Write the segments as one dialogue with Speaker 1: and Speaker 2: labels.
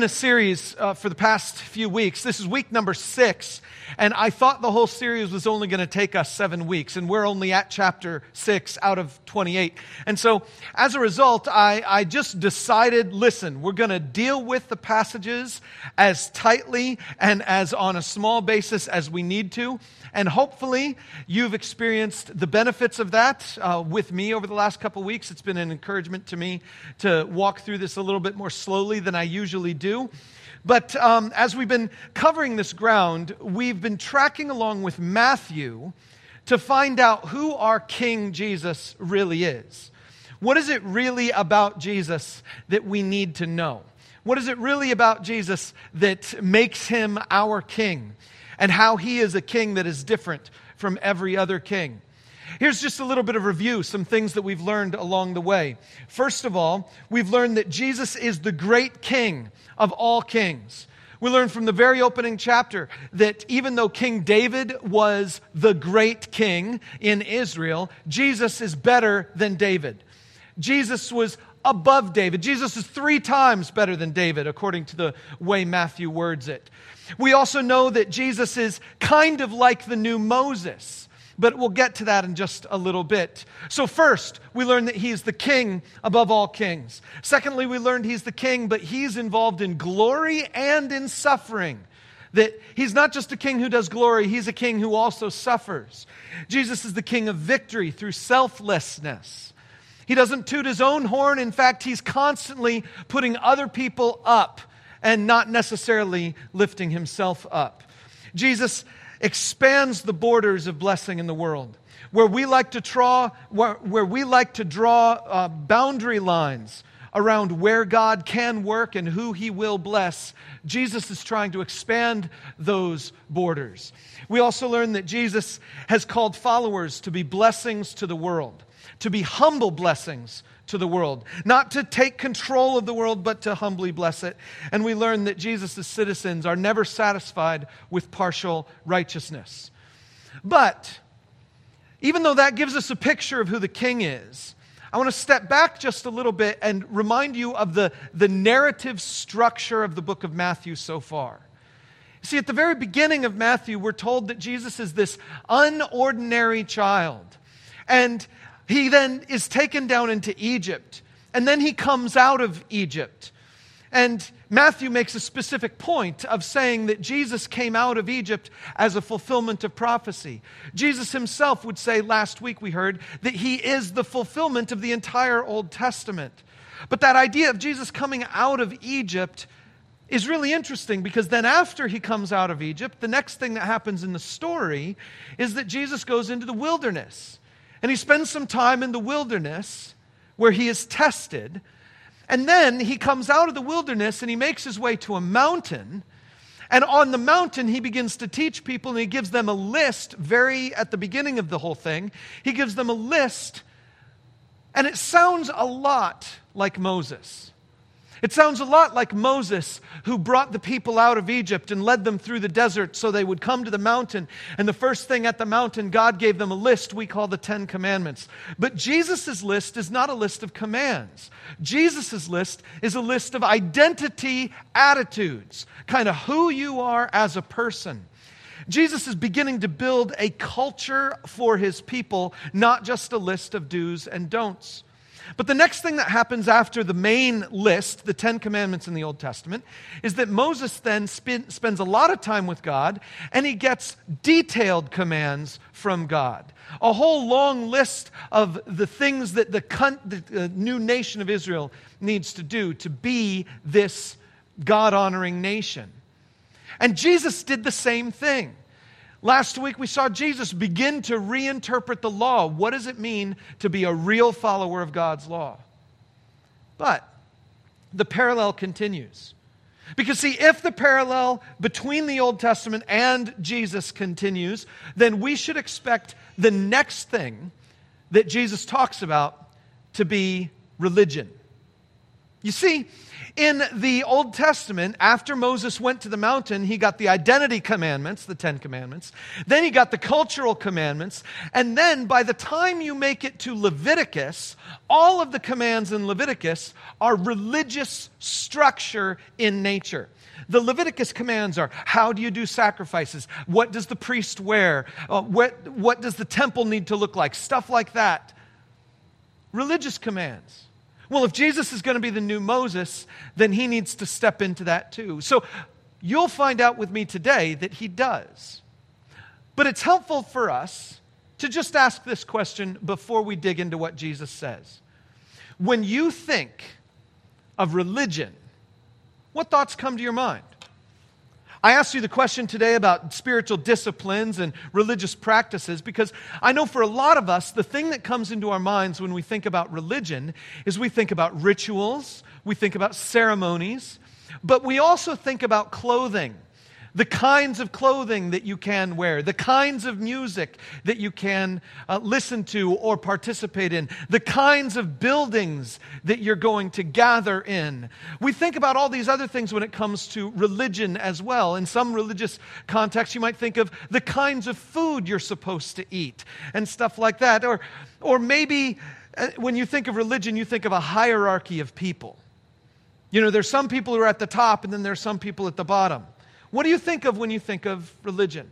Speaker 1: In a series uh, for the past few weeks. This is week number six, and I thought the whole series was only going to take us seven weeks, and we're only at chapter six out of 28. And so, as a result, I, I just decided listen, we're going to deal with the passages as tightly and as on a small basis as we need to. And hopefully, you've experienced the benefits of that uh, with me over the last couple weeks. It's been an encouragement to me to walk through this a little bit more slowly than I usually do. But um, as we've been covering this ground, we've been tracking along with Matthew to find out who our King Jesus really is. What is it really about Jesus that we need to know? What is it really about Jesus that makes him our King? and how he is a king that is different from every other king. Here's just a little bit of review, some things that we've learned along the way. First of all, we've learned that Jesus is the great king of all kings. We learned from the very opening chapter that even though King David was the great king in Israel, Jesus is better than David. Jesus was above David. Jesus is three times better than David, according to the way Matthew words it. We also know that Jesus is kind of like the new Moses, but we'll get to that in just a little bit. So, first, we learn that he's the king above all kings. Secondly, we learned he's the king, but he's involved in glory and in suffering. That he's not just a king who does glory, he's a king who also suffers. Jesus is the king of victory through selflessness. He doesn't toot his own horn. In fact, he's constantly putting other people up and not necessarily lifting himself up. Jesus expands the borders of blessing in the world. Where we like to draw, where, where we like to draw uh, boundary lines around where God can work and who he will bless, Jesus is trying to expand those borders. We also learn that Jesus has called followers to be blessings to the world, to be humble blessings to the world. Not to take control of the world, but to humbly bless it. And we learn that Jesus' citizens are never satisfied with partial righteousness. But even though that gives us a picture of who the king is, I want to step back just a little bit and remind you of the, the narrative structure of the book of Matthew so far. See, at the very beginning of Matthew, we're told that Jesus is this unordinary child. And he then is taken down into Egypt, and then he comes out of Egypt. And Matthew makes a specific point of saying that Jesus came out of Egypt as a fulfillment of prophecy. Jesus himself would say, last week we heard, that he is the fulfillment of the entire Old Testament. But that idea of Jesus coming out of Egypt is really interesting because then, after he comes out of Egypt, the next thing that happens in the story is that Jesus goes into the wilderness. And he spends some time in the wilderness where he is tested. And then he comes out of the wilderness and he makes his way to a mountain. And on the mountain, he begins to teach people and he gives them a list, very at the beginning of the whole thing. He gives them a list, and it sounds a lot like Moses. It sounds a lot like Moses, who brought the people out of Egypt and led them through the desert so they would come to the mountain. And the first thing at the mountain, God gave them a list we call the Ten Commandments. But Jesus' list is not a list of commands. Jesus' list is a list of identity attitudes, kind of who you are as a person. Jesus is beginning to build a culture for his people, not just a list of do's and don'ts. But the next thing that happens after the main list, the Ten Commandments in the Old Testament, is that Moses then spend, spends a lot of time with God and he gets detailed commands from God. A whole long list of the things that the, the new nation of Israel needs to do to be this God honoring nation. And Jesus did the same thing. Last week we saw Jesus begin to reinterpret the law. What does it mean to be a real follower of God's law? But the parallel continues. Because, see, if the parallel between the Old Testament and Jesus continues, then we should expect the next thing that Jesus talks about to be religion. You see, in the Old Testament, after Moses went to the mountain, he got the identity commandments, the Ten Commandments. Then he got the cultural commandments. And then by the time you make it to Leviticus, all of the commands in Leviticus are religious structure in nature. The Leviticus commands are how do you do sacrifices? What does the priest wear? Uh, what, what does the temple need to look like? Stuff like that. Religious commands. Well, if Jesus is going to be the new Moses, then he needs to step into that too. So you'll find out with me today that he does. But it's helpful for us to just ask this question before we dig into what Jesus says. When you think of religion, what thoughts come to your mind? I asked you the question today about spiritual disciplines and religious practices because I know for a lot of us, the thing that comes into our minds when we think about religion is we think about rituals, we think about ceremonies, but we also think about clothing the kinds of clothing that you can wear, the kinds of music that you can uh, listen to or participate in, the kinds of buildings that you're going to gather in. We think about all these other things when it comes to religion as well. In some religious contexts, you might think of the kinds of food you're supposed to eat and stuff like that. Or, or maybe uh, when you think of religion, you think of a hierarchy of people. You know, there's some people who are at the top, and then there's some people at the bottom. What do you think of when you think of religion?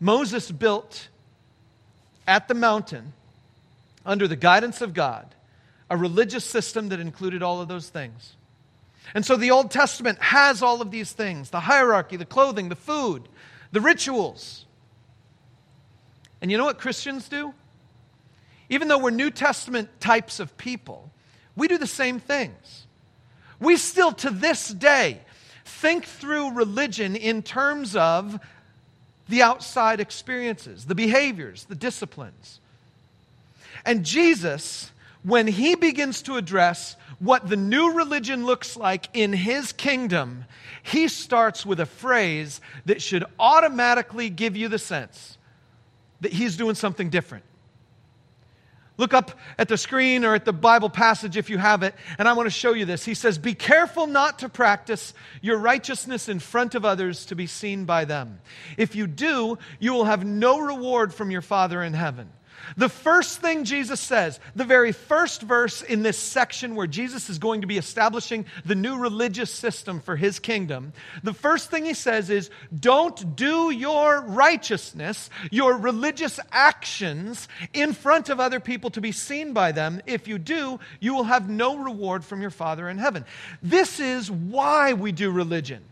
Speaker 1: Moses built at the mountain, under the guidance of God, a religious system that included all of those things. And so the Old Testament has all of these things the hierarchy, the clothing, the food, the rituals. And you know what Christians do? Even though we're New Testament types of people, we do the same things. We still, to this day, think through religion in terms of the outside experiences, the behaviors, the disciplines. And Jesus, when he begins to address what the new religion looks like in his kingdom, he starts with a phrase that should automatically give you the sense that he's doing something different. Look up at the screen or at the Bible passage if you have it, and I want to show you this. He says, Be careful not to practice your righteousness in front of others to be seen by them. If you do, you will have no reward from your Father in heaven. The first thing Jesus says, the very first verse in this section where Jesus is going to be establishing the new religious system for his kingdom, the first thing he says is don't do your righteousness, your religious actions in front of other people to be seen by them. If you do, you will have no reward from your Father in heaven. This is why we do religion.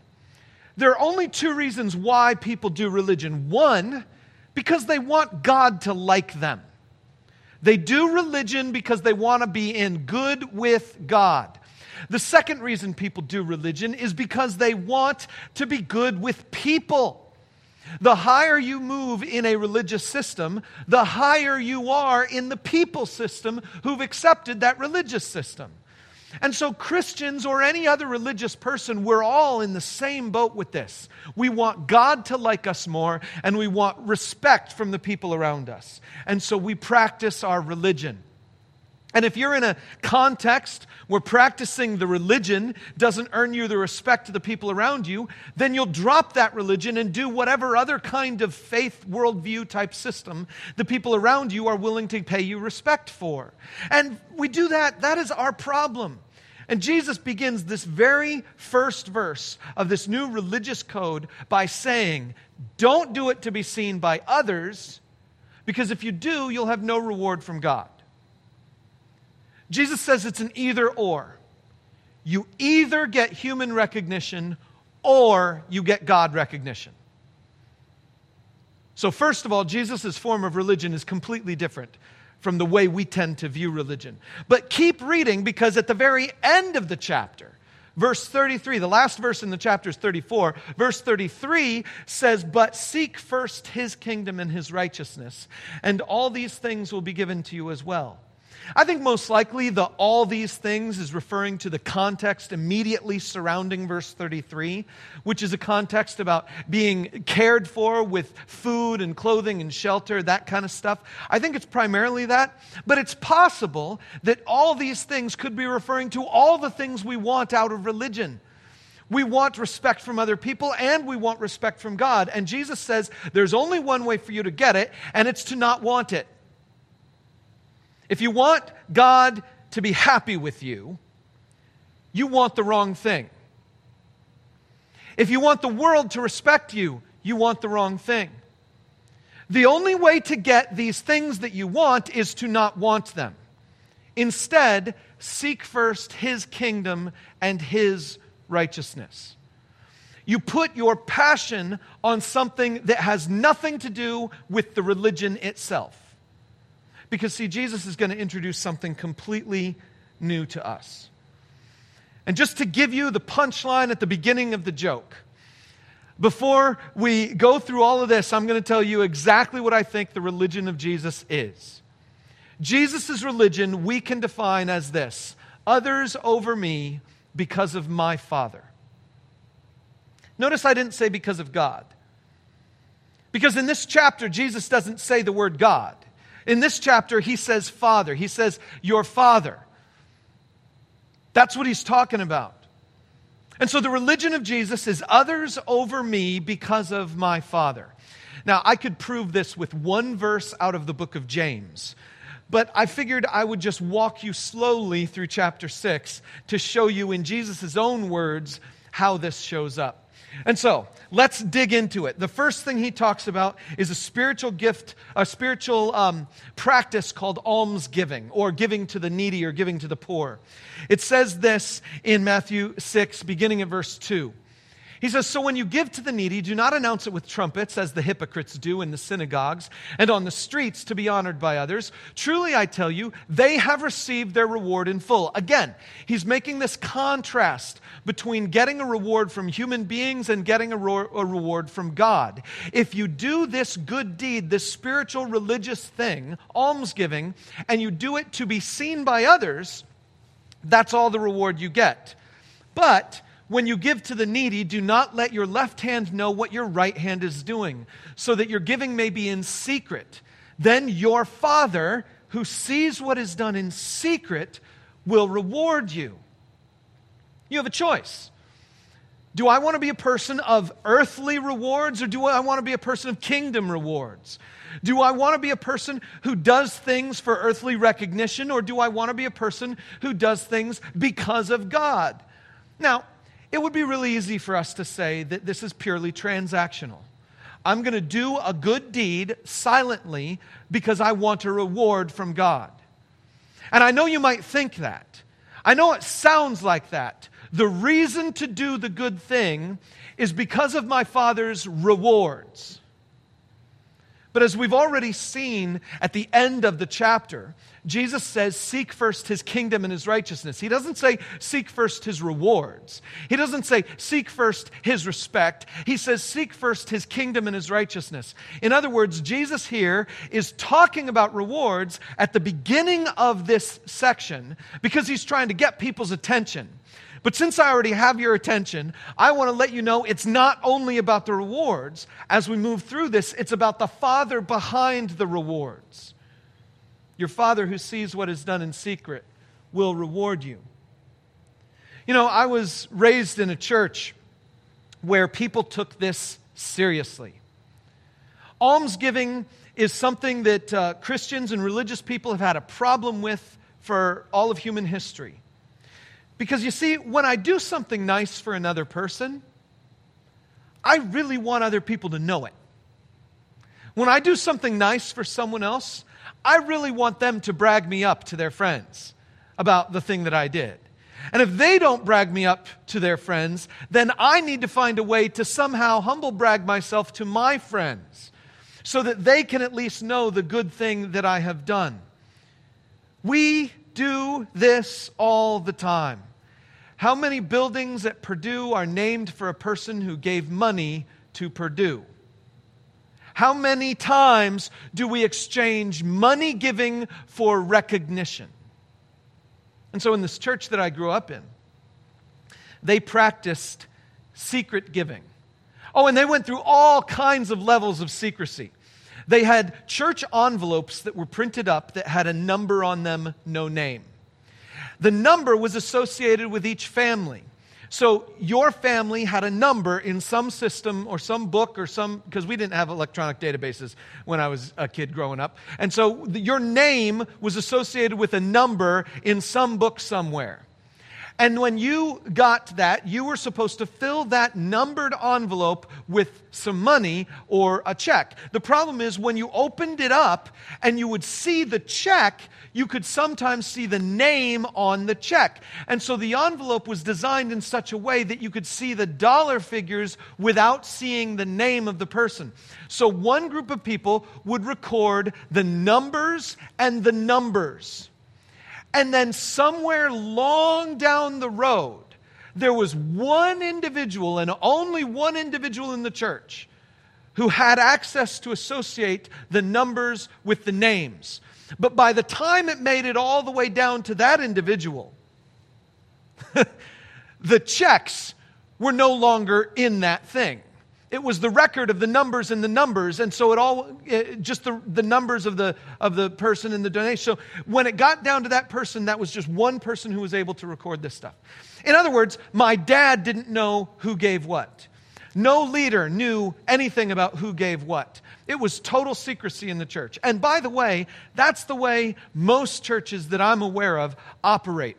Speaker 1: There are only two reasons why people do religion. One, because they want God to like them. They do religion because they want to be in good with God. The second reason people do religion is because they want to be good with people. The higher you move in a religious system, the higher you are in the people system who've accepted that religious system. And so, Christians or any other religious person, we're all in the same boat with this. We want God to like us more, and we want respect from the people around us. And so, we practice our religion. And if you're in a context where practicing the religion doesn't earn you the respect of the people around you, then you'll drop that religion and do whatever other kind of faith worldview type system the people around you are willing to pay you respect for. And we do that, that is our problem. And Jesus begins this very first verse of this new religious code by saying, Don't do it to be seen by others, because if you do, you'll have no reward from God. Jesus says it's an either or. You either get human recognition or you get God recognition. So, first of all, Jesus' form of religion is completely different from the way we tend to view religion. But keep reading because at the very end of the chapter, verse 33, the last verse in the chapter is 34, verse 33 says, But seek first his kingdom and his righteousness, and all these things will be given to you as well. I think most likely the all these things is referring to the context immediately surrounding verse 33, which is a context about being cared for with food and clothing and shelter, that kind of stuff. I think it's primarily that, but it's possible that all these things could be referring to all the things we want out of religion. We want respect from other people and we want respect from God. And Jesus says there's only one way for you to get it, and it's to not want it. If you want God to be happy with you, you want the wrong thing. If you want the world to respect you, you want the wrong thing. The only way to get these things that you want is to not want them. Instead, seek first His kingdom and His righteousness. You put your passion on something that has nothing to do with the religion itself. Because, see, Jesus is going to introduce something completely new to us. And just to give you the punchline at the beginning of the joke, before we go through all of this, I'm going to tell you exactly what I think the religion of Jesus is. Jesus' religion we can define as this others over me because of my Father. Notice I didn't say because of God. Because in this chapter, Jesus doesn't say the word God. In this chapter, he says Father. He says, Your Father. That's what he's talking about. And so the religion of Jesus is others over me because of my Father. Now, I could prove this with one verse out of the book of James. But I figured I would just walk you slowly through chapter 6 to show you in Jesus' own words how this shows up. And so, let's dig into it. The first thing he talks about is a spiritual gift, a spiritual um, practice called almsgiving, or giving to the needy or giving to the poor. It says this in Matthew 6, beginning at verse 2. He says, So when you give to the needy, do not announce it with trumpets, as the hypocrites do in the synagogues and on the streets to be honored by others. Truly, I tell you, they have received their reward in full. Again, he's making this contrast between getting a reward from human beings and getting a, ro- a reward from God. If you do this good deed, this spiritual religious thing, almsgiving, and you do it to be seen by others, that's all the reward you get. But when you give to the needy, do not let your left hand know what your right hand is doing, so that your giving may be in secret. Then your Father, who sees what is done in secret, will reward you. You have a choice. Do I want to be a person of earthly rewards, or do I want to be a person of kingdom rewards? Do I want to be a person who does things for earthly recognition, or do I want to be a person who does things because of God? Now, it would be really easy for us to say that this is purely transactional. I'm going to do a good deed silently because I want a reward from God. And I know you might think that. I know it sounds like that. The reason to do the good thing is because of my Father's rewards. But as we've already seen at the end of the chapter, Jesus says, Seek first his kingdom and his righteousness. He doesn't say, Seek first his rewards. He doesn't say, Seek first his respect. He says, Seek first his kingdom and his righteousness. In other words, Jesus here is talking about rewards at the beginning of this section because he's trying to get people's attention. But since I already have your attention, I want to let you know it's not only about the rewards. As we move through this, it's about the Father behind the rewards. Your Father who sees what is done in secret will reward you. You know, I was raised in a church where people took this seriously. Almsgiving is something that uh, Christians and religious people have had a problem with for all of human history. Because you see, when I do something nice for another person, I really want other people to know it. When I do something nice for someone else, I really want them to brag me up to their friends about the thing that I did. And if they don't brag me up to their friends, then I need to find a way to somehow humble brag myself to my friends so that they can at least know the good thing that I have done. We do this all the time. How many buildings at Purdue are named for a person who gave money to Purdue? How many times do we exchange money giving for recognition? And so, in this church that I grew up in, they practiced secret giving. Oh, and they went through all kinds of levels of secrecy. They had church envelopes that were printed up that had a number on them, no name. The number was associated with each family. So your family had a number in some system or some book or some, because we didn't have electronic databases when I was a kid growing up. And so the, your name was associated with a number in some book somewhere. And when you got that, you were supposed to fill that numbered envelope with some money or a check. The problem is when you opened it up and you would see the check, you could sometimes see the name on the check. And so the envelope was designed in such a way that you could see the dollar figures without seeing the name of the person. So one group of people would record the numbers and the numbers. And then somewhere long down the road, there was one individual and only one individual in the church who had access to associate the numbers with the names. But by the time it made it all the way down to that individual, the checks were no longer in that thing it was the record of the numbers and the numbers and so it all it, just the, the numbers of the of the person and the donation. So when it got down to that person that was just one person who was able to record this stuff. In other words my dad didn't know who gave what. No leader knew anything about who gave what. It was total secrecy in the church. And by the way that's the way most churches that i'm aware of operate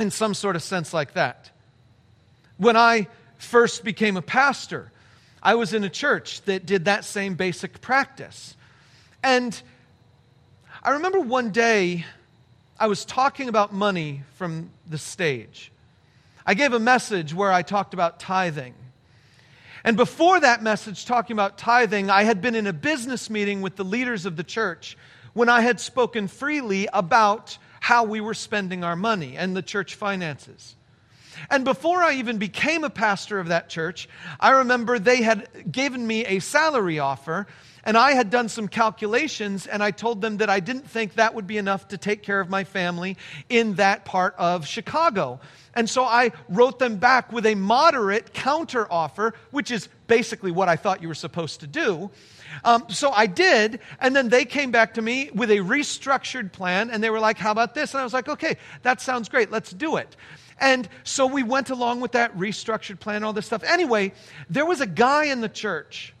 Speaker 1: in some sort of sense like that. When i first became a pastor I was in a church that did that same basic practice. And I remember one day I was talking about money from the stage. I gave a message where I talked about tithing. And before that message, talking about tithing, I had been in a business meeting with the leaders of the church when I had spoken freely about how we were spending our money and the church finances. And before I even became a pastor of that church, I remember they had given me a salary offer, and I had done some calculations, and I told them that I didn't think that would be enough to take care of my family in that part of Chicago. And so I wrote them back with a moderate counter offer, which is basically what I thought you were supposed to do. Um, so I did, and then they came back to me with a restructured plan, and they were like, How about this? And I was like, Okay, that sounds great, let's do it. And so we went along with that restructured plan, all this stuff. Anyway, there was a guy in the church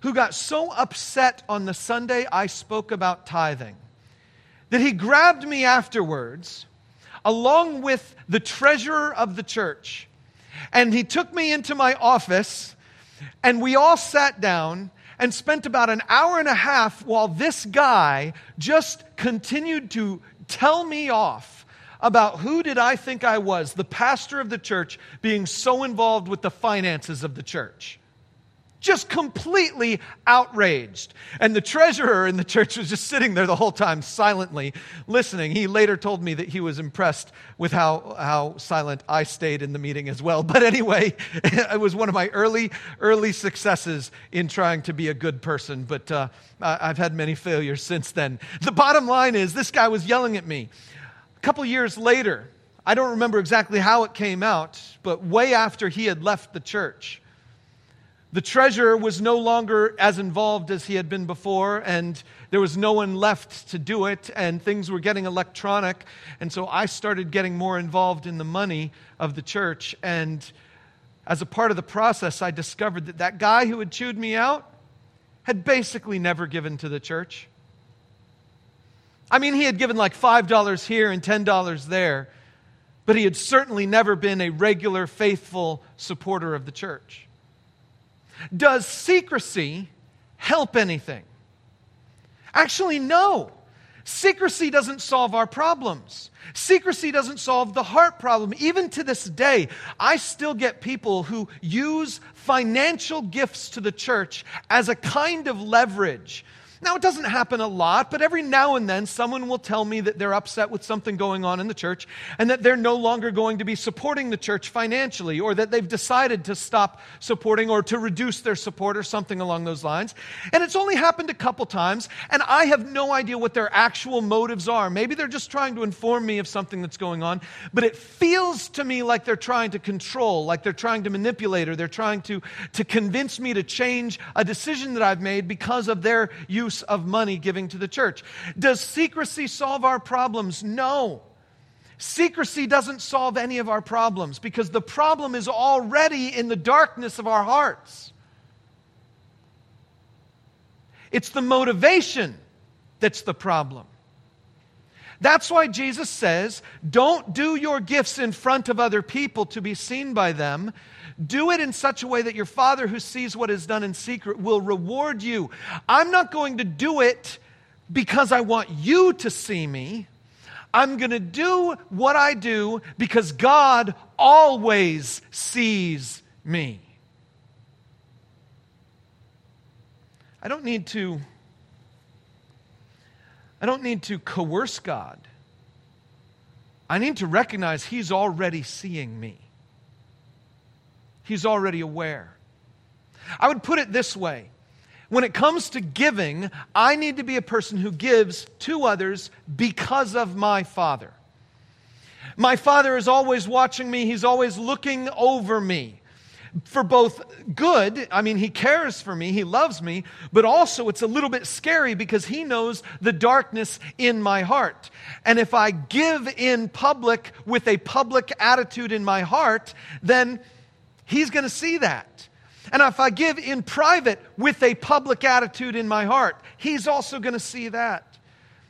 Speaker 1: who got so upset on the Sunday I spoke about tithing that he grabbed me afterwards, along with the treasurer of the church, and he took me into my office, and we all sat down and spent about an hour and a half while this guy just continued to tell me off about who did I think I was, the pastor of the church, being so involved with the finances of the church. Just completely outraged. And the treasurer in the church was just sitting there the whole time, silently listening. He later told me that he was impressed with how, how silent I stayed in the meeting as well. But anyway, it was one of my early, early successes in trying to be a good person. But uh, I've had many failures since then. The bottom line is this guy was yelling at me. A couple years later, I don't remember exactly how it came out, but way after he had left the church, the treasurer was no longer as involved as he had been before, and there was no one left to do it, and things were getting electronic. And so I started getting more involved in the money of the church. And as a part of the process, I discovered that that guy who had chewed me out had basically never given to the church. I mean, he had given like $5 here and $10 there, but he had certainly never been a regular, faithful supporter of the church. Does secrecy help anything? Actually, no. Secrecy doesn't solve our problems. Secrecy doesn't solve the heart problem. Even to this day, I still get people who use financial gifts to the church as a kind of leverage Now, it doesn't happen a lot, but every now and then someone will tell me that they're upset with something going on in the church and that they're no longer going to be supporting the church financially or that they've decided to stop supporting or to reduce their support or something along those lines. And it's only happened a couple times, and I have no idea what their actual motives are. Maybe they're just trying to inform me of something that's going on, but it feels to me like they're trying to control, like they're trying to manipulate, or they're trying to, to convince me to change a decision that I've made because of their use use of money giving to the church. Does secrecy solve our problems? No. Secrecy doesn't solve any of our problems because the problem is already in the darkness of our hearts. It's the motivation that's the problem. That's why Jesus says, don't do your gifts in front of other people to be seen by them. Do it in such a way that your Father who sees what is done in secret will reward you. I'm not going to do it because I want you to see me. I'm going to do what I do because God always sees me. I don't need to I don't need to coerce God. I need to recognize He's already seeing me. He's already aware. I would put it this way when it comes to giving, I need to be a person who gives to others because of my Father. My Father is always watching me, He's always looking over me for both good, I mean, he cares for me, he loves me, but also it's a little bit scary because he knows the darkness in my heart. And if I give in public with a public attitude in my heart, then He's going to see that. And if I give in private with a public attitude in my heart, He's also going to see that.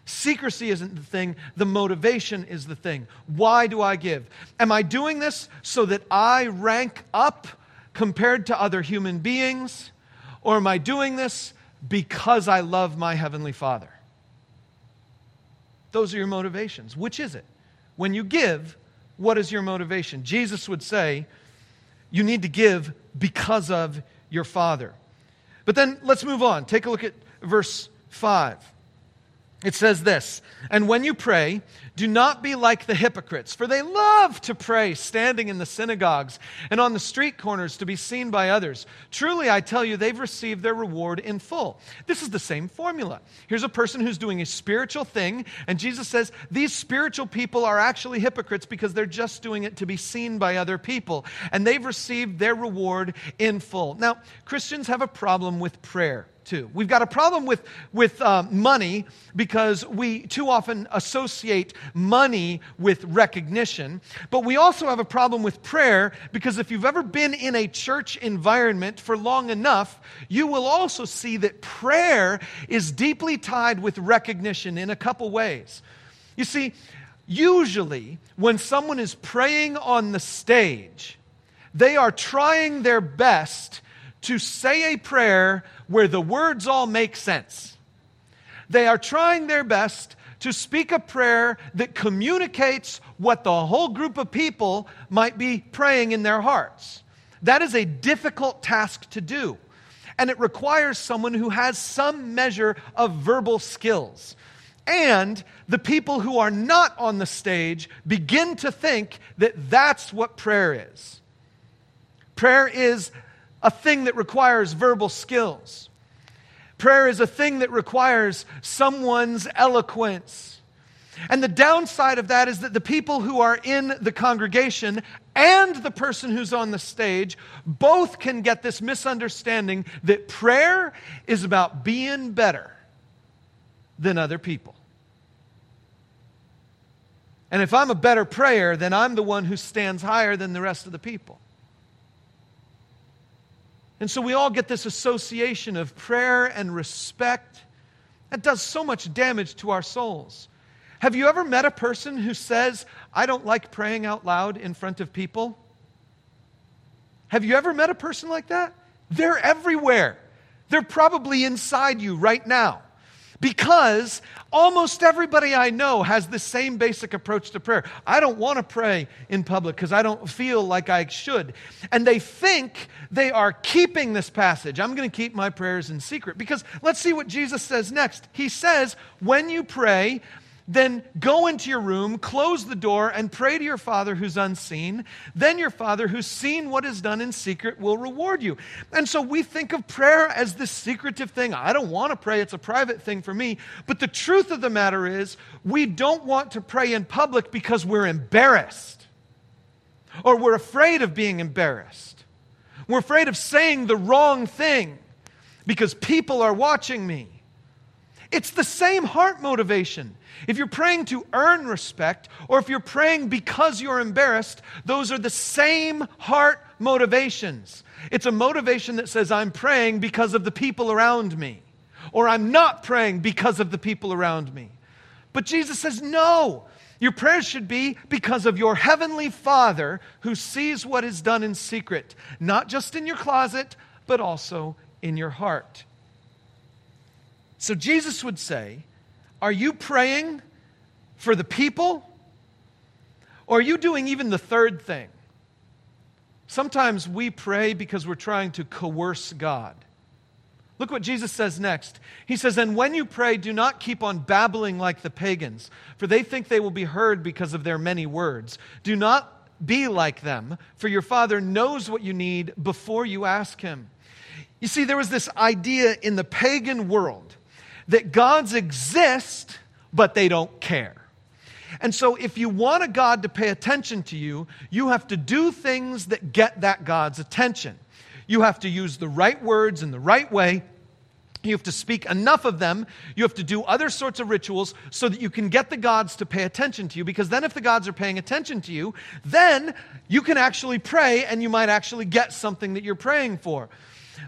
Speaker 1: Secrecy isn't the thing, the motivation is the thing. Why do I give? Am I doing this so that I rank up compared to other human beings? Or am I doing this because I love my Heavenly Father? Those are your motivations. Which is it? When you give, what is your motivation? Jesus would say, you need to give because of your Father. But then let's move on. Take a look at verse 5. It says this And when you pray, do not be like the hypocrites, for they love to pray standing in the synagogues and on the street corners to be seen by others. Truly, I tell you, they've received their reward in full. This is the same formula. Here's a person who's doing a spiritual thing, and Jesus says these spiritual people are actually hypocrites because they're just doing it to be seen by other people, and they've received their reward in full. Now, Christians have a problem with prayer We've got a problem with, with uh, money because we too often associate money with recognition. But we also have a problem with prayer because if you've ever been in a church environment for long enough, you will also see that prayer is deeply tied with recognition in a couple ways. You see, usually when someone is praying on the stage, they are trying their best to say a prayer where the words all make sense. They are trying their best to speak a prayer that communicates what the whole group of people might be praying in their hearts. That is a difficult task to do. And it requires someone who has some measure of verbal skills. And the people who are not on the stage begin to think that that's what prayer is. Prayer is a thing that requires verbal skills. Prayer is a thing that requires someone's eloquence. And the downside of that is that the people who are in the congregation and the person who's on the stage both can get this misunderstanding that prayer is about being better than other people. And if I'm a better prayer, then I'm the one who stands higher than the rest of the people. And so we all get this association of prayer and respect. That does so much damage to our souls. Have you ever met a person who says, I don't like praying out loud in front of people? Have you ever met a person like that? They're everywhere. They're probably inside you right now. Because almost everybody I know has the same basic approach to prayer. I don't want to pray in public because I don't feel like I should. And they think they are keeping this passage. I'm going to keep my prayers in secret. Because let's see what Jesus says next. He says, when you pray, then go into your room, close the door, and pray to your Father who's unseen. Then your Father who's seen what is done in secret will reward you. And so we think of prayer as this secretive thing. I don't want to pray, it's a private thing for me. But the truth of the matter is, we don't want to pray in public because we're embarrassed or we're afraid of being embarrassed. We're afraid of saying the wrong thing because people are watching me. It's the same heart motivation. If you're praying to earn respect, or if you're praying because you're embarrassed, those are the same heart motivations. It's a motivation that says, I'm praying because of the people around me, or I'm not praying because of the people around me. But Jesus says, no. Your prayers should be because of your heavenly Father who sees what is done in secret, not just in your closet, but also in your heart. So Jesus would say, are you praying for the people? Or are you doing even the third thing? Sometimes we pray because we're trying to coerce God. Look what Jesus says next. He says, And when you pray, do not keep on babbling like the pagans, for they think they will be heard because of their many words. Do not be like them, for your Father knows what you need before you ask Him. You see, there was this idea in the pagan world that gods exist, but they don't care. And so, if you want a God to pay attention to you, you have to do things that get that God's attention. You have to use the right words in the right way. You have to speak enough of them. You have to do other sorts of rituals so that you can get the gods to pay attention to you. Because then, if the gods are paying attention to you, then you can actually pray and you might actually get something that you're praying for.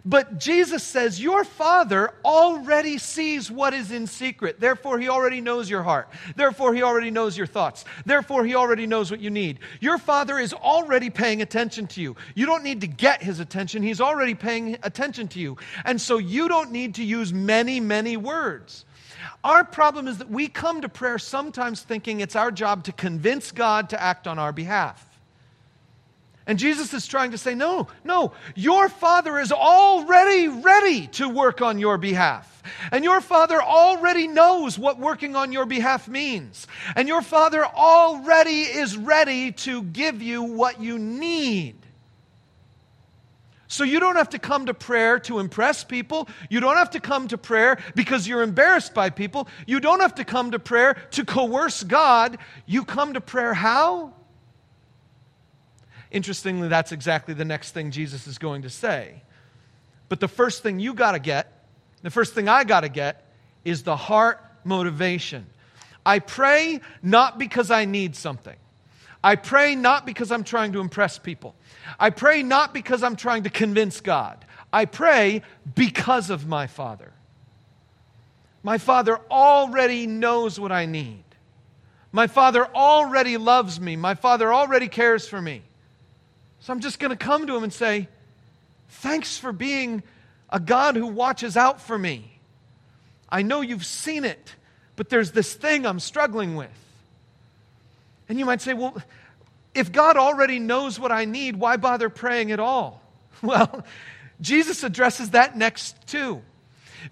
Speaker 1: But Jesus says, Your Father already sees what is in secret. Therefore, He already knows your heart. Therefore, He already knows your thoughts. Therefore, He already knows what you need. Your Father is already paying attention to you. You don't need to get His attention, He's already paying attention to you. And so you don't need to use many, many words. Our problem is that we come to prayer sometimes thinking it's our job to convince God to act on our behalf. And Jesus is trying to say, no, no, your Father is already ready to work on your behalf. And your Father already knows what working on your behalf means. And your Father already is ready to give you what you need. So you don't have to come to prayer to impress people. You don't have to come to prayer because you're embarrassed by people. You don't have to come to prayer to coerce God. You come to prayer how? Interestingly, that's exactly the next thing Jesus is going to say. But the first thing you got to get, the first thing I got to get, is the heart motivation. I pray not because I need something. I pray not because I'm trying to impress people. I pray not because I'm trying to convince God. I pray because of my Father. My Father already knows what I need. My Father already loves me. My Father already cares for me. So I'm just going to come to him and say, Thanks for being a God who watches out for me. I know you've seen it, but there's this thing I'm struggling with. And you might say, Well, if God already knows what I need, why bother praying at all? Well, Jesus addresses that next too.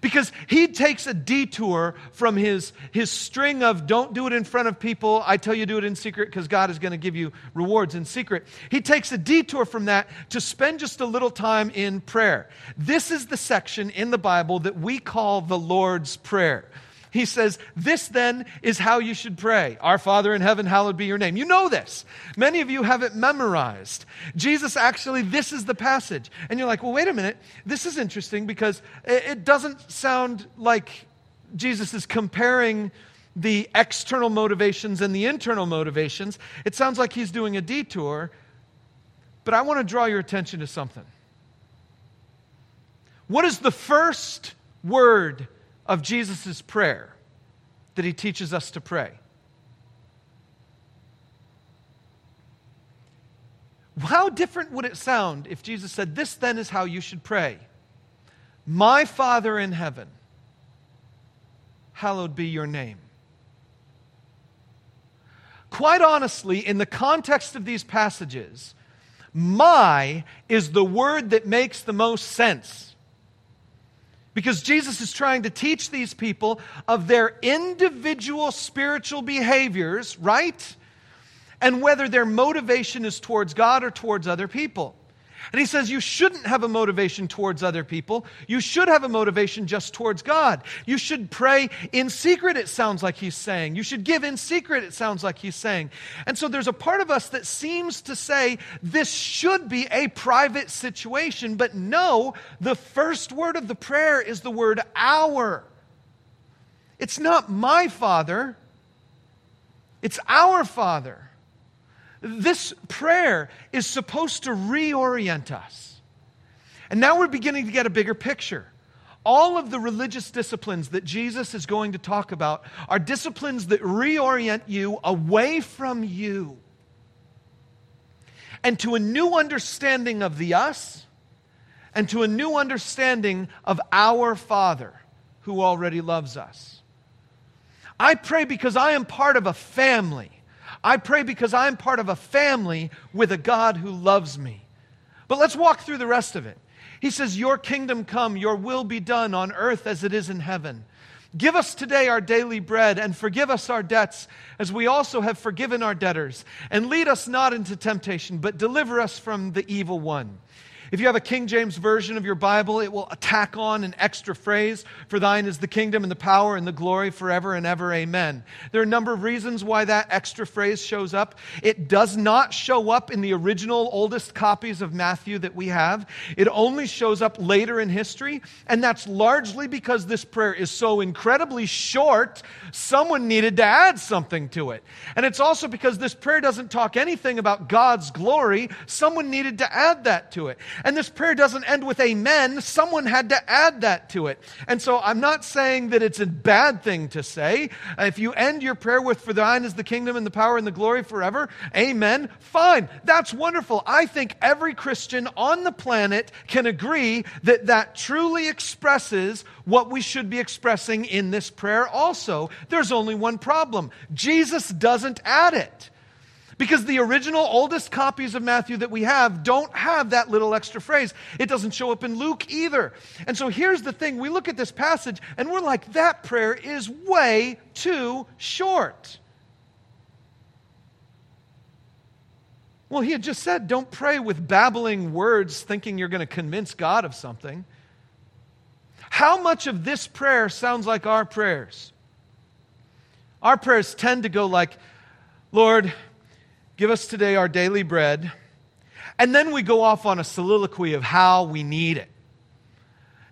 Speaker 1: Because he takes a detour from his, his string of don't do it in front of people, I tell you do it in secret because God is going to give you rewards in secret. He takes a detour from that to spend just a little time in prayer. This is the section in the Bible that we call the Lord's Prayer. He says, This then is how you should pray. Our Father in heaven, hallowed be your name. You know this. Many of you have it memorized. Jesus actually, this is the passage. And you're like, Well, wait a minute. This is interesting because it doesn't sound like Jesus is comparing the external motivations and the internal motivations. It sounds like he's doing a detour. But I want to draw your attention to something. What is the first word of Jesus' prayer that he teaches us to pray. How different would it sound if Jesus said, This then is how you should pray? My Father in heaven, hallowed be your name. Quite honestly, in the context of these passages, my is the word that makes the most sense. Because Jesus is trying to teach these people of their individual spiritual behaviors, right? And whether their motivation is towards God or towards other people. And he says you shouldn't have a motivation towards other people. You should have a motivation just towards God. You should pray in secret, it sounds like he's saying. You should give in secret, it sounds like he's saying. And so there's a part of us that seems to say this should be a private situation, but no, the first word of the prayer is the word our. It's not my Father, it's our Father. This prayer is supposed to reorient us. And now we're beginning to get a bigger picture. All of the religious disciplines that Jesus is going to talk about are disciplines that reorient you away from you and to a new understanding of the us and to a new understanding of our Father who already loves us. I pray because I am part of a family I pray because I'm part of a family with a God who loves me. But let's walk through the rest of it. He says, Your kingdom come, your will be done on earth as it is in heaven. Give us today our daily bread and forgive us our debts as we also have forgiven our debtors. And lead us not into temptation, but deliver us from the evil one. If you have a King James version of your Bible, it will tack on an extra phrase For thine is the kingdom and the power and the glory forever and ever. Amen. There are a number of reasons why that extra phrase shows up. It does not show up in the original, oldest copies of Matthew that we have, it only shows up later in history. And that's largely because this prayer is so incredibly short, someone needed to add something to it. And it's also because this prayer doesn't talk anything about God's glory, someone needed to add that to it. And this prayer doesn't end with amen. Someone had to add that to it. And so I'm not saying that it's a bad thing to say. If you end your prayer with, For thine is the kingdom and the power and the glory forever, amen, fine. That's wonderful. I think every Christian on the planet can agree that that truly expresses what we should be expressing in this prayer also. There's only one problem Jesus doesn't add it. Because the original oldest copies of Matthew that we have don't have that little extra phrase. It doesn't show up in Luke either. And so here's the thing we look at this passage and we're like, that prayer is way too short. Well, he had just said, don't pray with babbling words thinking you're going to convince God of something. How much of this prayer sounds like our prayers? Our prayers tend to go like, Lord, Give us today our daily bread. And then we go off on a soliloquy of how we need it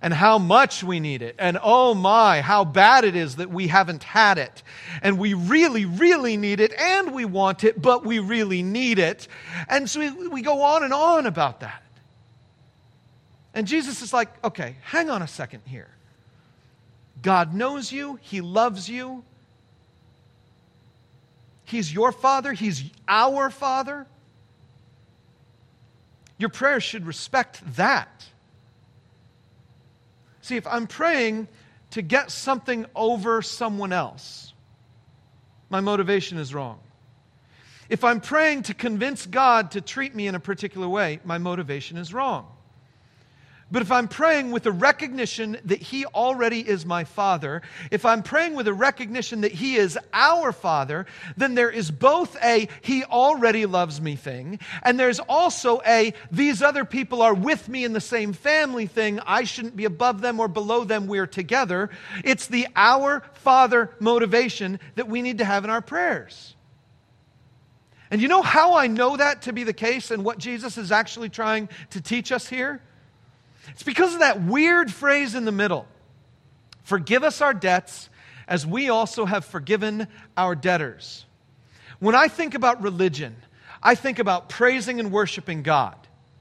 Speaker 1: and how much we need it. And oh my, how bad it is that we haven't had it. And we really, really need it and we want it, but we really need it. And so we, we go on and on about that. And Jesus is like, okay, hang on a second here. God knows you, He loves you, He's your Father, He's our Father. Your prayers should respect that. See, if I'm praying to get something over someone else, my motivation is wrong. If I'm praying to convince God to treat me in a particular way, my motivation is wrong. But if I'm praying with a recognition that He already is my Father, if I'm praying with a recognition that He is our Father, then there is both a He already loves me thing, and there's also a these other people are with me in the same family thing. I shouldn't be above them or below them. We're together. It's the our Father motivation that we need to have in our prayers. And you know how I know that to be the case and what Jesus is actually trying to teach us here? It's because of that weird phrase in the middle Forgive us our debts as we also have forgiven our debtors. When I think about religion, I think about praising and worshiping God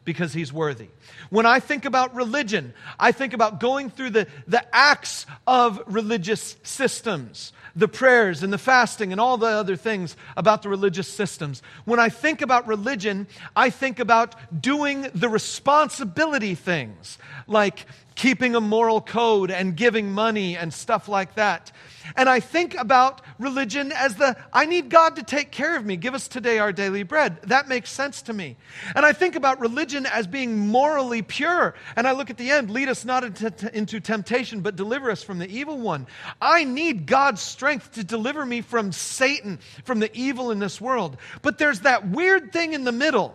Speaker 1: because he's worthy. When I think about religion, I think about going through the, the acts of religious systems the prayers and the fasting and all the other things about the religious systems. When I think about religion, I think about doing the responsibility things like keeping a moral code and giving money and stuff like that. And I think about religion as the I need God to take care of me. Give us today our daily bread. That makes sense to me. And I think about religion as being morally pure. And I look at the end lead us not into, into temptation, but deliver us from the evil one. I need God's strength to deliver me from Satan, from the evil in this world. But there's that weird thing in the middle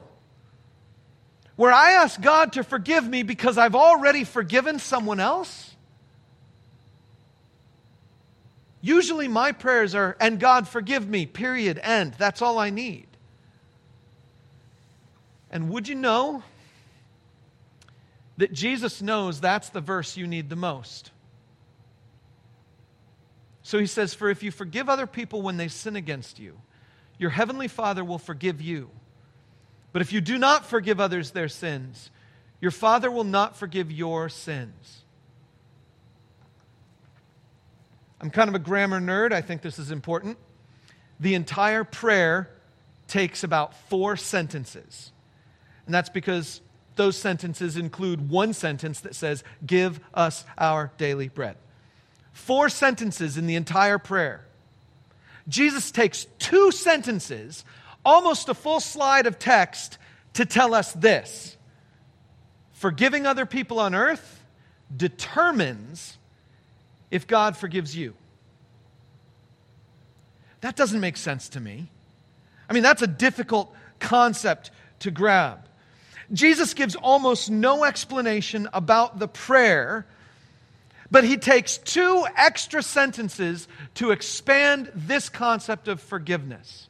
Speaker 1: where I ask God to forgive me because I've already forgiven someone else? Usually my prayers are, and God forgive me, period, end. That's all I need. And would you know that Jesus knows that's the verse you need the most? So he says, For if you forgive other people when they sin against you, your heavenly Father will forgive you. But if you do not forgive others their sins, your Father will not forgive your sins. I'm kind of a grammar nerd. I think this is important. The entire prayer takes about four sentences. And that's because those sentences include one sentence that says, Give us our daily bread. Four sentences in the entire prayer. Jesus takes two sentences almost a full slide of text to tell us this forgiving other people on earth determines if God forgives you. That doesn't make sense to me. I mean, that's a difficult concept to grab. Jesus gives almost no explanation about the prayer, but he takes two extra sentences to expand this concept of forgiveness.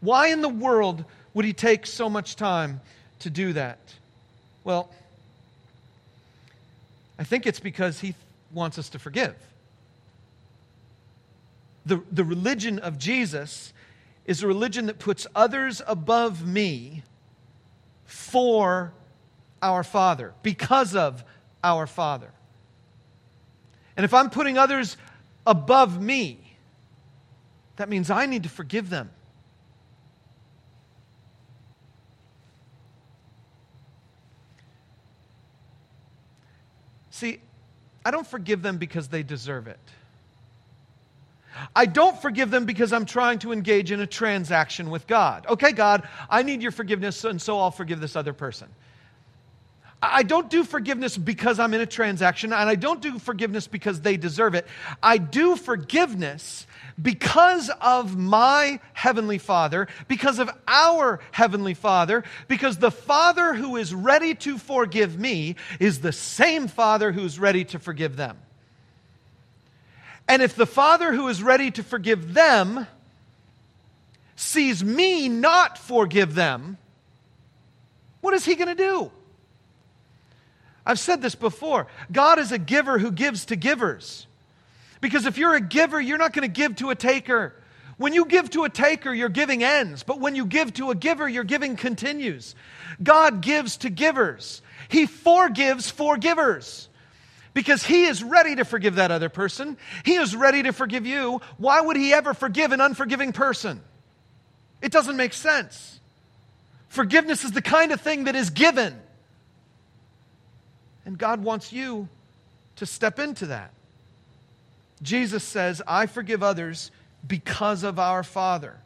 Speaker 1: Why in the world would he take so much time to do that? Well, I think it's because he wants us to forgive. The, the religion of Jesus is a religion that puts others above me for our Father, because of our Father. And if I'm putting others above me, that means I need to forgive them. See, I don't forgive them because they deserve it. I don't forgive them because I'm trying to engage in a transaction with God. Okay, God, I need your forgiveness, and so I'll forgive this other person. I don't do forgiveness because I'm in a transaction, and I don't do forgiveness because they deserve it. I do forgiveness because of my Heavenly Father, because of our Heavenly Father, because the Father who is ready to forgive me is the same Father who's ready to forgive them. And if the Father who is ready to forgive them sees me not forgive them, what is he going to do? I've said this before. God is a giver who gives to givers. Because if you're a giver, you're not going to give to a taker. When you give to a taker, your giving ends. But when you give to a giver, your giving continues. God gives to givers, He forgives for givers. Because He is ready to forgive that other person. He is ready to forgive you. Why would He ever forgive an unforgiving person? It doesn't make sense. Forgiveness is the kind of thing that is given. And God wants you to step into that. Jesus says, I forgive others because of our Father.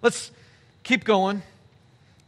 Speaker 1: Let's keep going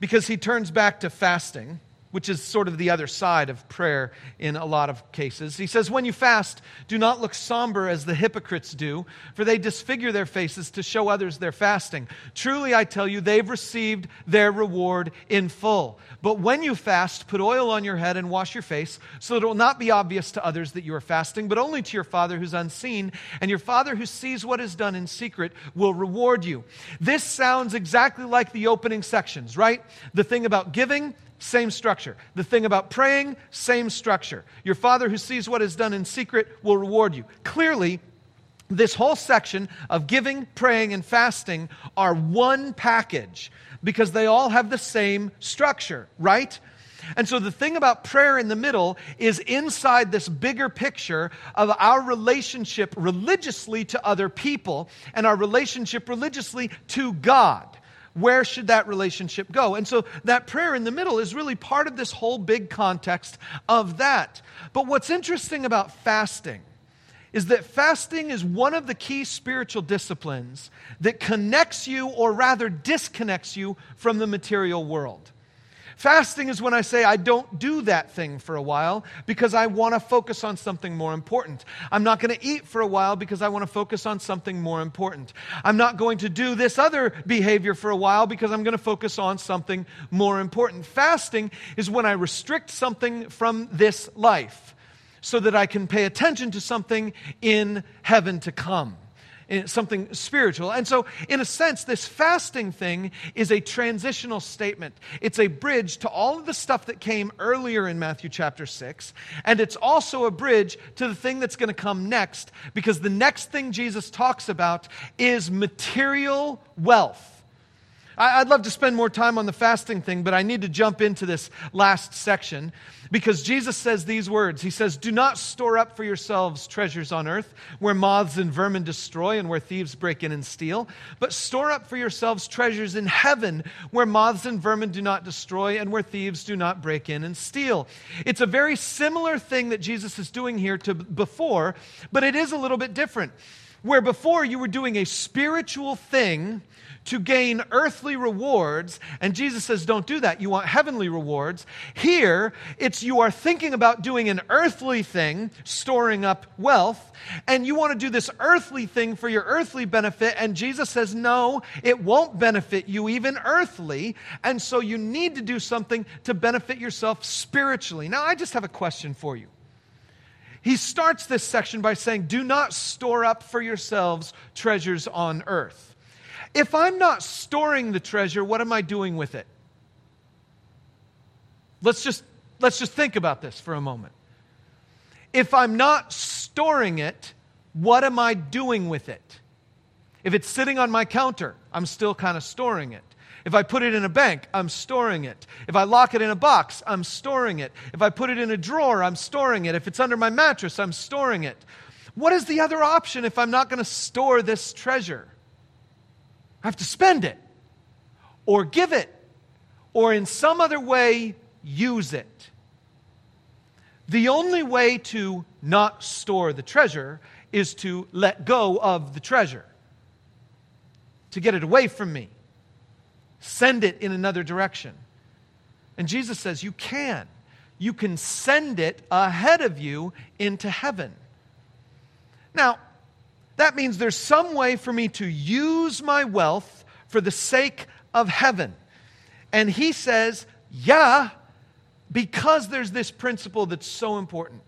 Speaker 1: because he turns back to fasting which is sort of the other side of prayer in a lot of cases. He says, When you fast, do not look somber as the hypocrites do, for they disfigure their faces to show others their fasting. Truly, I tell you, they've received their reward in full. But when you fast, put oil on your head and wash your face, so that it will not be obvious to others that you are fasting, but only to your Father who's unseen. And your Father who sees what is done in secret will reward you. This sounds exactly like the opening sections, right? The thing about giving same structure. The thing about praying, same structure. Your Father who sees what is done in secret will reward you. Clearly, this whole section of giving, praying, and fasting are one package because they all have the same structure, right? And so the thing about prayer in the middle is inside this bigger picture of our relationship religiously to other people and our relationship religiously to God. Where should that relationship go? And so that prayer in the middle is really part of this whole big context of that. But what's interesting about fasting is that fasting is one of the key spiritual disciplines that connects you, or rather disconnects you, from the material world. Fasting is when I say I don't do that thing for a while because I want to focus on something more important. I'm not going to eat for a while because I want to focus on something more important. I'm not going to do this other behavior for a while because I'm going to focus on something more important. Fasting is when I restrict something from this life so that I can pay attention to something in heaven to come something spiritual. And so, in a sense, this fasting thing is a transitional statement. It's a bridge to all of the stuff that came earlier in Matthew chapter 6, and it's also a bridge to the thing that's going to come next, because the next thing Jesus talks about is material wealth. I'd love to spend more time on the fasting thing, but I need to jump into this last section because Jesus says these words. He says, Do not store up for yourselves treasures on earth where moths and vermin destroy and where thieves break in and steal, but store up for yourselves treasures in heaven where moths and vermin do not destroy and where thieves do not break in and steal. It's a very similar thing that Jesus is doing here to before, but it is a little bit different. Where before you were doing a spiritual thing to gain earthly rewards, and Jesus says, don't do that. You want heavenly rewards. Here, it's you are thinking about doing an earthly thing, storing up wealth, and you want to do this earthly thing for your earthly benefit, and Jesus says, no, it won't benefit you even earthly, and so you need to do something to benefit yourself spiritually. Now, I just have a question for you. He starts this section by saying, Do not store up for yourselves treasures on earth. If I'm not storing the treasure, what am I doing with it? Let's just, let's just think about this for a moment. If I'm not storing it, what am I doing with it? If it's sitting on my counter, I'm still kind of storing it. If I put it in a bank, I'm storing it. If I lock it in a box, I'm storing it. If I put it in a drawer, I'm storing it. If it's under my mattress, I'm storing it. What is the other option if I'm not going to store this treasure? I have to spend it or give it or in some other way use it. The only way to not store the treasure is to let go of the treasure, to get it away from me, send it in another direction. And Jesus says, You can. You can send it ahead of you into heaven. Now, that means there's some way for me to use my wealth for the sake of heaven. And he says, yeah, because there's this principle that's so important.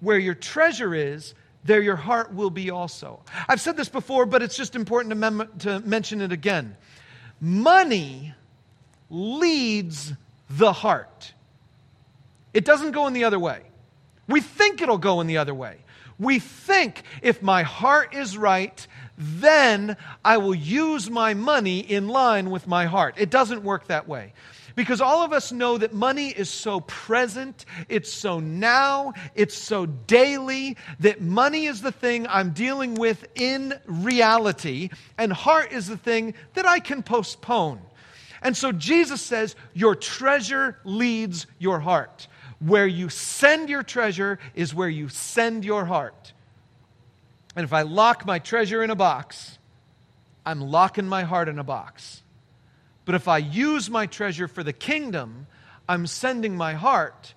Speaker 1: Where your treasure is, there your heart will be also. I've said this before, but it's just important to, mem- to mention it again. Money leads the heart, it doesn't go in the other way. We think it'll go in the other way. We think if my heart is right, then I will use my money in line with my heart. It doesn't work that way. Because all of us know that money is so present, it's so now, it's so daily, that money is the thing I'm dealing with in reality, and heart is the thing that I can postpone. And so Jesus says, Your treasure leads your heart. Where you send your treasure is where you send your heart. And if I lock my treasure in a box, I'm locking my heart in a box. But if I use my treasure for the kingdom, I'm sending my heart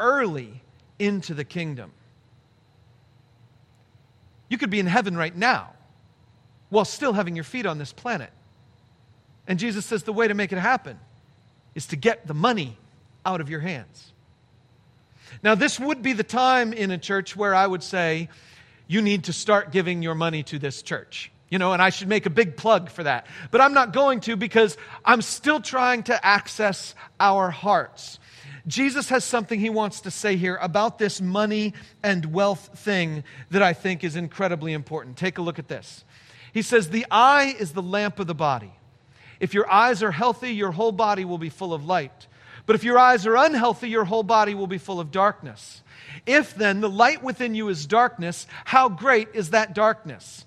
Speaker 1: early into the kingdom. You could be in heaven right now while still having your feet on this planet. And Jesus says the way to make it happen is to get the money out of your hands. Now, this would be the time in a church where I would say, you need to start giving your money to this church. You know, and I should make a big plug for that. But I'm not going to because I'm still trying to access our hearts. Jesus has something he wants to say here about this money and wealth thing that I think is incredibly important. Take a look at this. He says, The eye is the lamp of the body. If your eyes are healthy, your whole body will be full of light. But if your eyes are unhealthy, your whole body will be full of darkness. If then the light within you is darkness, how great is that darkness?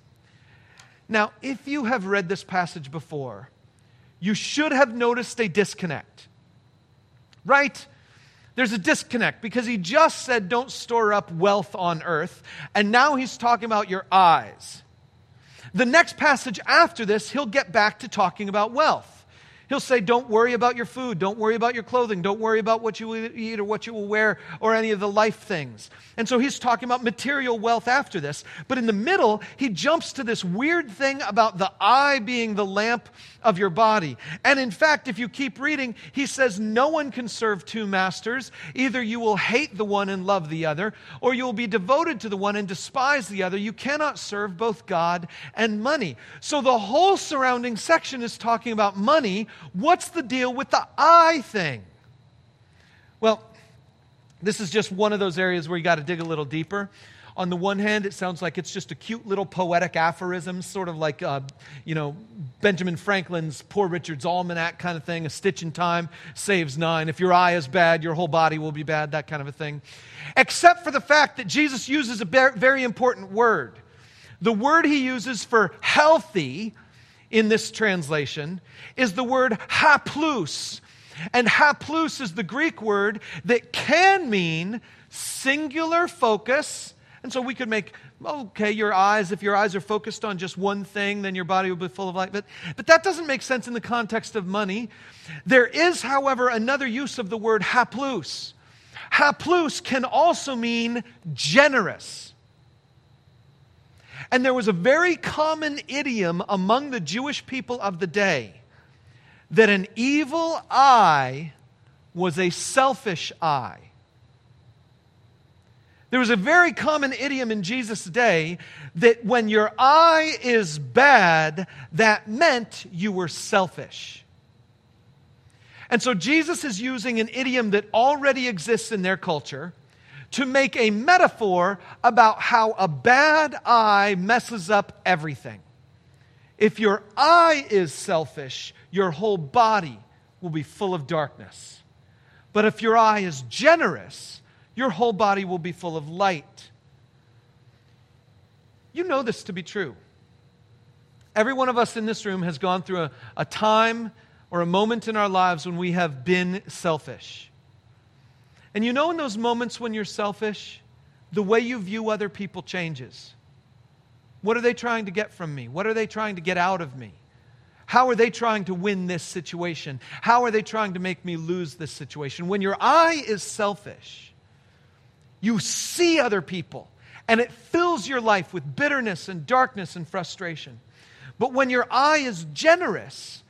Speaker 1: Now, if you have read this passage before, you should have noticed a disconnect. Right? There's a disconnect because he just said, don't store up wealth on earth. And now he's talking about your eyes. The next passage after this, he'll get back to talking about wealth. He'll say, Don't worry about your food. Don't worry about your clothing. Don't worry about what you will eat or what you will wear or any of the life things. And so he's talking about material wealth after this. But in the middle, he jumps to this weird thing about the eye being the lamp of your body. And in fact, if you keep reading, he says, No one can serve two masters. Either you will hate the one and love the other, or you will be devoted to the one and despise the other. You cannot serve both God and money. So the whole surrounding section is talking about money What's the deal with the eye thing? Well, this is just one of those areas where you got to dig a little deeper. On the one hand, it sounds like it's just a cute little poetic aphorism, sort of like, uh, you know, Benjamin Franklin's Poor Richard's Almanac kind of thing. A stitch in time saves nine. If your eye is bad, your whole body will be bad, that kind of a thing. Except for the fact that Jesus uses a very important word. The word he uses for healthy in this translation is the word haplous. And haplous is the Greek word that can mean singular focus. And so we could make, okay, your eyes, if your eyes are focused on just one thing, then your body will be full of light. But, but that doesn't make sense in the context of money. There is, however, another use of the word haplous. Haplous can also mean generous. And there was a very common idiom among the Jewish people of the day that an evil eye was a selfish eye. There was a very common idiom in Jesus' day that when your eye is bad, that meant you were selfish. And so Jesus is using an idiom that already exists in their culture to make a metaphor about how a bad eye messes up everything. If your eye is selfish, your whole body will be full of darkness. But if your eye is generous, your whole body will be full of light. You know this to be true. Every one of us in this room has gone through a, a time or a moment in our lives when we have been selfish. And you know, in those moments when you're selfish, the way you view other people changes. What are they trying to get from me? What are they trying to get out of me? How are they trying to win this situation? How are they trying to make me lose this situation? When your eye is selfish, you see other people and it fills your life with bitterness and darkness and frustration. But when your eye is generous,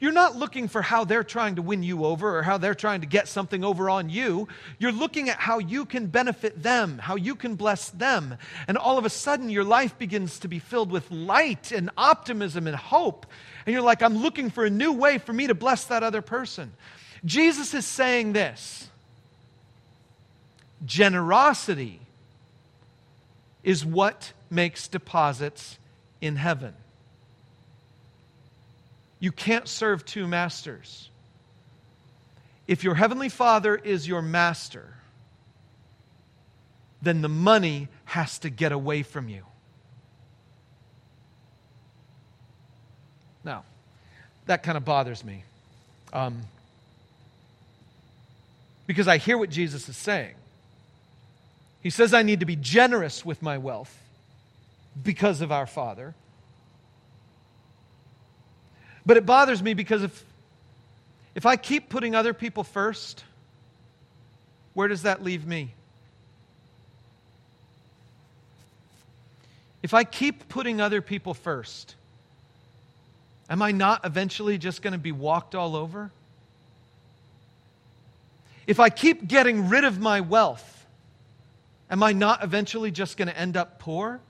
Speaker 1: you're not looking for how they're trying to win you over or how they're trying to get something over on you. You're looking at how you can benefit them, how you can bless them. And all of a sudden, your life begins to be filled with light and optimism and hope. And you're like, I'm looking for a new way for me to bless that other person. Jesus is saying this generosity is what makes deposits in heaven. You can't serve two masters. If your heavenly Father is your master, then the money has to get away from you. Now, that kind of bothers me. Um, because I hear what Jesus is saying. He says, I need to be generous with my wealth because of our Father. But it bothers me because if, if I keep putting other people first, where does that leave me? If I keep putting other people first, am I not eventually just going to be walked all over? If I keep getting rid of my wealth, am I not eventually just going to end up poor?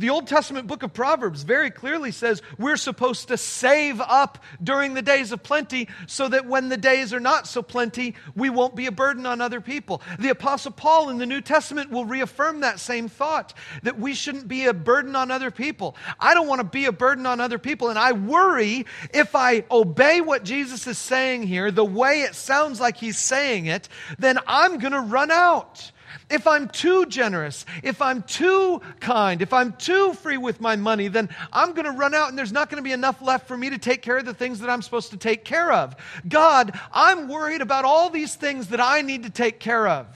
Speaker 1: The Old Testament book of Proverbs very clearly says we're supposed to save up during the days of plenty so that when the days are not so plenty, we won't be a burden on other people. The Apostle Paul in the New Testament will reaffirm that same thought that we shouldn't be a burden on other people. I don't want to be a burden on other people, and I worry if I obey what Jesus is saying here the way it sounds like he's saying it, then I'm going to run out. If I'm too generous, if I'm too kind, if I'm too free with my money, then I'm going to run out and there's not going to be enough left for me to take care of the things that I'm supposed to take care of. God, I'm worried about all these things that I need to take care of.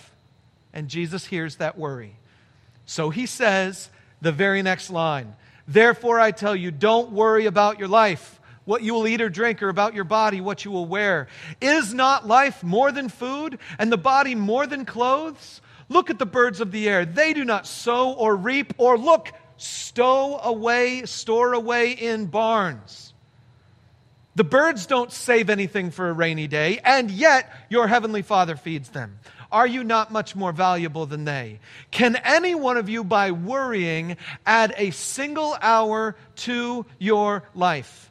Speaker 1: And Jesus hears that worry. So he says the very next line Therefore, I tell you, don't worry about your life what you will eat or drink, or about your body, what you will wear. Is not life more than food, and the body more than clothes? Look at the birds of the air. They do not sow or reap, or look, stow away, store away in barns. The birds don't save anything for a rainy day, and yet your heavenly Father feeds them. Are you not much more valuable than they? Can any one of you, by worrying, add a single hour to your life?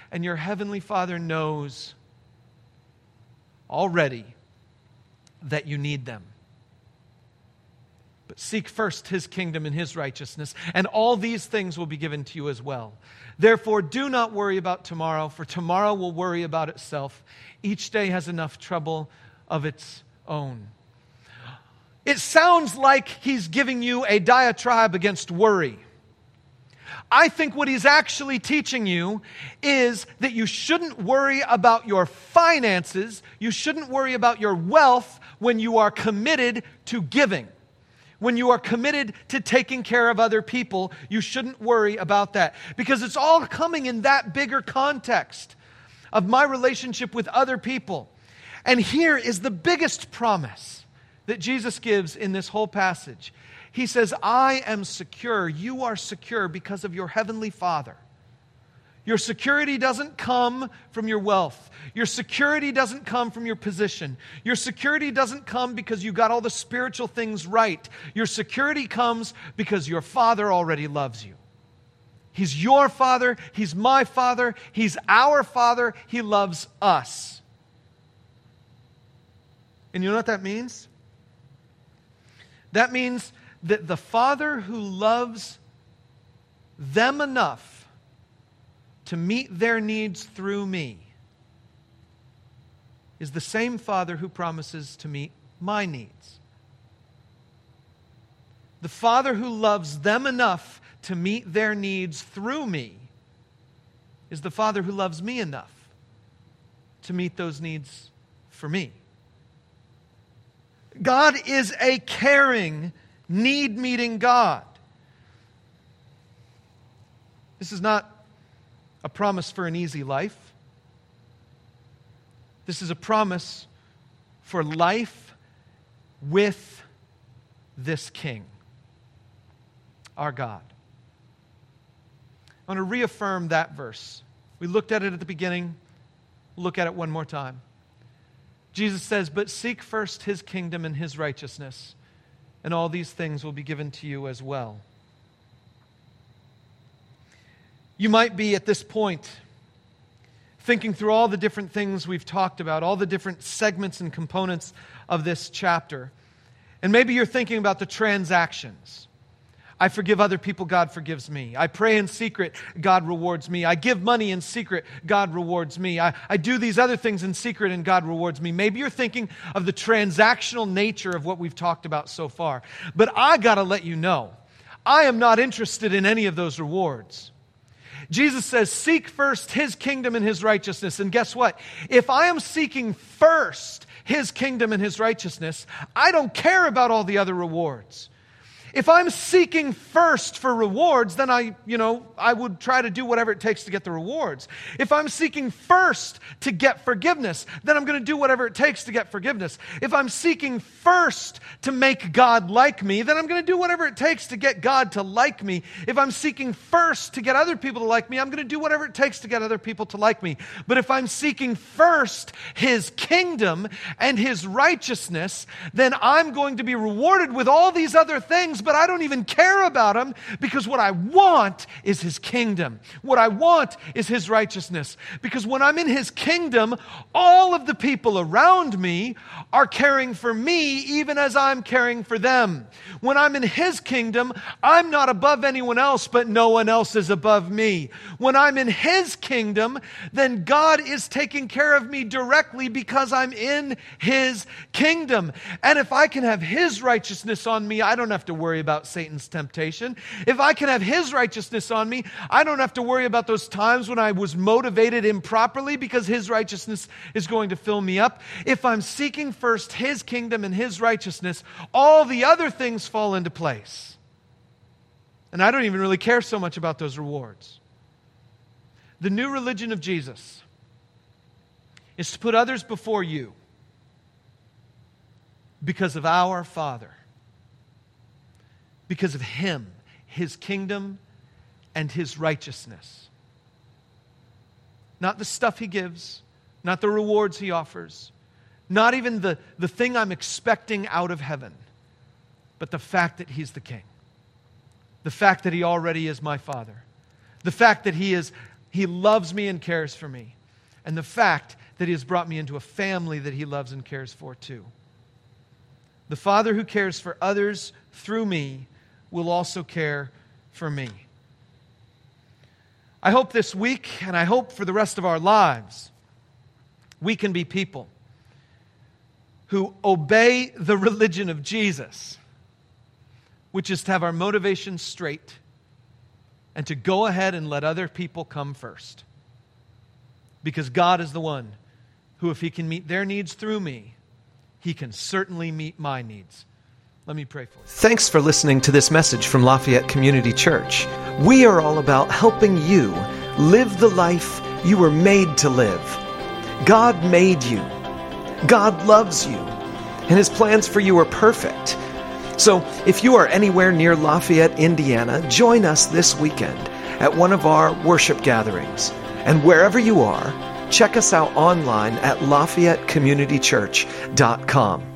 Speaker 1: and your heavenly Father knows already that you need them. But seek first his kingdom and his righteousness, and all these things will be given to you as well. Therefore, do not worry about tomorrow, for tomorrow will worry about itself. Each day has enough trouble of its own. It sounds like he's giving you a diatribe against worry. I think what he's actually teaching you is that you shouldn't worry about your finances, you shouldn't worry about your wealth when you are committed to giving. When you are committed to taking care of other people, you shouldn't worry about that because it's all coming in that bigger context of my relationship with other people. And here is the biggest promise that Jesus gives in this whole passage he says, I am secure. You are secure because of your heavenly Father. Your security doesn't come from your wealth. Your security doesn't come from your position. Your security doesn't come because you got all the spiritual things right. Your security comes because your Father already loves you. He's your Father. He's my Father. He's our Father. He loves us. And you know what that means? That means that the Father who loves them enough to meet their needs through me is the same Father who promises to meet my needs. The Father who loves them enough to meet their needs through me is the Father who loves me enough to meet those needs for me. God is a caring need meeting God. This is not a promise for an easy life. This is a promise for life with this King, our God. I want to reaffirm that verse. We looked at it at the beginning. Look at it one more time. Jesus says, But seek first his kingdom and his righteousness and all these things will be given to you as well. You might be at this point thinking through all the different things we've talked about, all the different segments and components of this chapter. And maybe you're thinking about the transactions. I forgive other people, God forgives me. I pray in secret, God rewards me. I give money in secret, God rewards me. I, I do these other things in secret, and God rewards me. Maybe you're thinking of the transactional nature of what we've talked about so far. But I got to let you know, I am not interested in any of those rewards. Jesus says, Seek first his kingdom and his righteousness. And guess what? If I am seeking first his kingdom and his righteousness, I don't care about all the other rewards. If I'm seeking first for rewards, then I, you know, I would try to do whatever it takes to get the rewards. If I'm seeking first to get forgiveness, then I'm going to do whatever it takes to get forgiveness. If I'm seeking first to make God like me, then I'm going to do whatever it takes to get God to like me. If I'm seeking first to get other people to like me, I'm going to do whatever it takes to get other people to like me. But if I'm seeking first his kingdom and his righteousness, then I'm going to be rewarded with all these other things but I don't even care about them because what I want is his kingdom. What I want is his righteousness. Because when I'm in his kingdom, all of the people around me are caring for me even as I'm caring for them. When I'm in his kingdom, I'm not above anyone else, but no one else is above me. When I'm in his kingdom, then God is taking care of me directly because I'm in his kingdom. And if I can have his righteousness on me, I don't have to worry worry about Satan's temptation. If I can have his righteousness on me, I don't have to worry about those times when I was motivated improperly because his righteousness is going to fill me up. If I'm seeking first his kingdom and his righteousness, all the other things fall into place. And I don't even really care so much about those rewards. The new religion of Jesus is to put others before you because of our Father because of Him, His kingdom, and His righteousness. Not the stuff He gives, not the rewards He offers, not even the, the thing I'm expecting out of heaven, but the fact that He's the King, the fact that He already is my Father, the fact that He is He loves me and cares for me, and the fact that He has brought me into a family that He loves and cares for too. The Father who cares for others through me will also care for me. I hope this week, and I hope for the rest of our lives, we can be people who obey the religion of Jesus, which is to have our motivations straight and to go ahead and let other people come first. Because God is the one who, if He can meet their needs through me, He can certainly meet my needs let me pray for you.
Speaker 2: Thanks for listening to this message from Lafayette Community Church. We are all about helping you live the life you were made to live. God made you, God loves you, and His plans for you are perfect. So, if you are anywhere near Lafayette, Indiana, join us this weekend at one of our worship gatherings. And wherever you are, check us out online at LafayetteCommunityChurch.com.